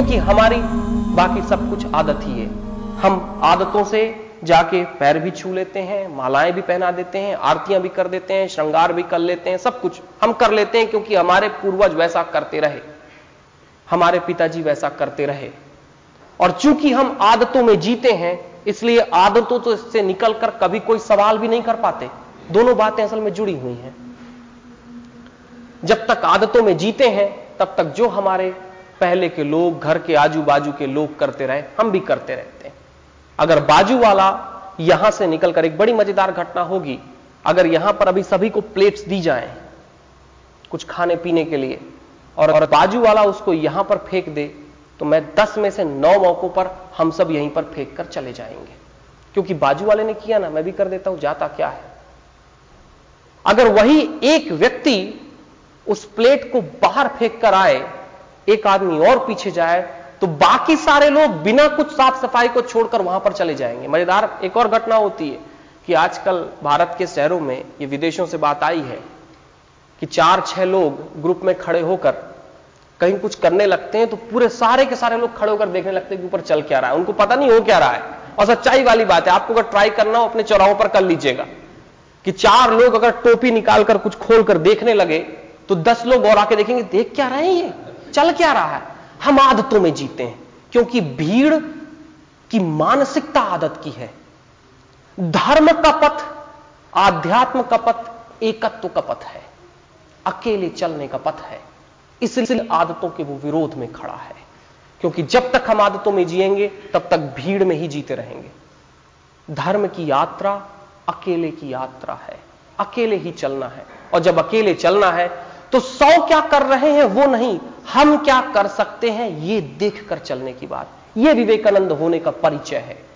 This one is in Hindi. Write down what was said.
क्योंकि हमारी बाकी सब कुछ आदत ही है। हम आदतों से जाके पैर भी छू लेते हैं, मालाएँ भी पहना देते हैं, आरतियाँ भी कर देते हैं, श्रृंगार भी कर लेते हैं, सब कुछ हम कर लेते हैं क्योंकि हमारे पूर्वज वैसा करते रहे। हमारे पिताजी वैसा करते रहे। और चूँकि हम आदतों में जीते हैं, इसलिए आदतों तो से निकलकर कभी कोई सवाल भी नहीं कर पाते। दोनों बातें असल में जुड़ी हुई हैं। जब तक आदतों में जीते हैं, तब तक जो हमारे पहले के लोग घर के आजू बाजू के लोग करते रहे हम भी करते रहते हैं। अगर बाजू वाला यहाँ से निकलकर एक बड़ी मज़ेदार घटना होगी अगर यहाँ पर अभी सभी को प्लेट्स दी जाए कुछ खाने पीने के लिए और, अगर बाजू वाला उसको यहाँ पर फेंक दे तो मैं दस में से नौ मौकों पर हम सब यहीं पर फेंक कर चले जाएँगे। क्योंकि बाजू वाले ने किया ना मैं भी कर देता हूँ जाता क्या है? अगर वही एक व्यक्ति उस प्लेट को बाहर फेंक कर आए एक आदमी और पीछे जाए तो बाकी सारे लोग बिना कुछ साफ़ सफ़ाई को छोड़कर वहाँ पर चले जाएँगे। मज़ेदार एक और घटना होती है कि आजकल भारत के शहरों में ये विदेशों से बात आई है कि चार छह लोग ग्रुप में खड़े होकर कहीं कुछ करने लगते हैं तो पूरे सारे के सारे लोग खड़े होकर देखने लगते हैं कि ऊपर चल क्या रहा है। उनको पता नहीं हो क्या रहा है। और सच्चाई वाली बात है, आपको अगर ट्राई करना हो, अपने चौराहों पर कर लीजिएगा कि चार लोग अगर टोपी निकालकर कुछ खोलकर देखने लगे तो दस लोग और आके देखेंगे, देख क्या रहे हैं ये? चल क्या रहा है? हम आदतों में जीते हैं, क्योंकि भीड़ की मानसिकता आदत की है। धर्म का पथ, आध्यात्म का पथ, एकत्व का पथ है। अकेले चलने का पथ है। इसलिए आदतों के वो विरोध में खड़ा है, क्योंकि जब तक हम आदतों में जिएँगे, तब तक भीड़ में ही जीते रहेंगे। धर्म की यात्रा अकेले की यात्रा है। अकेले ही चलना है। और जब अकेले चलना है तो सौ क्या कर रहे हैं वो नहीं हम क्या कर सकते हैं? ये देखकर चलने की बात। यह विवेकानंद होने का परिचय है।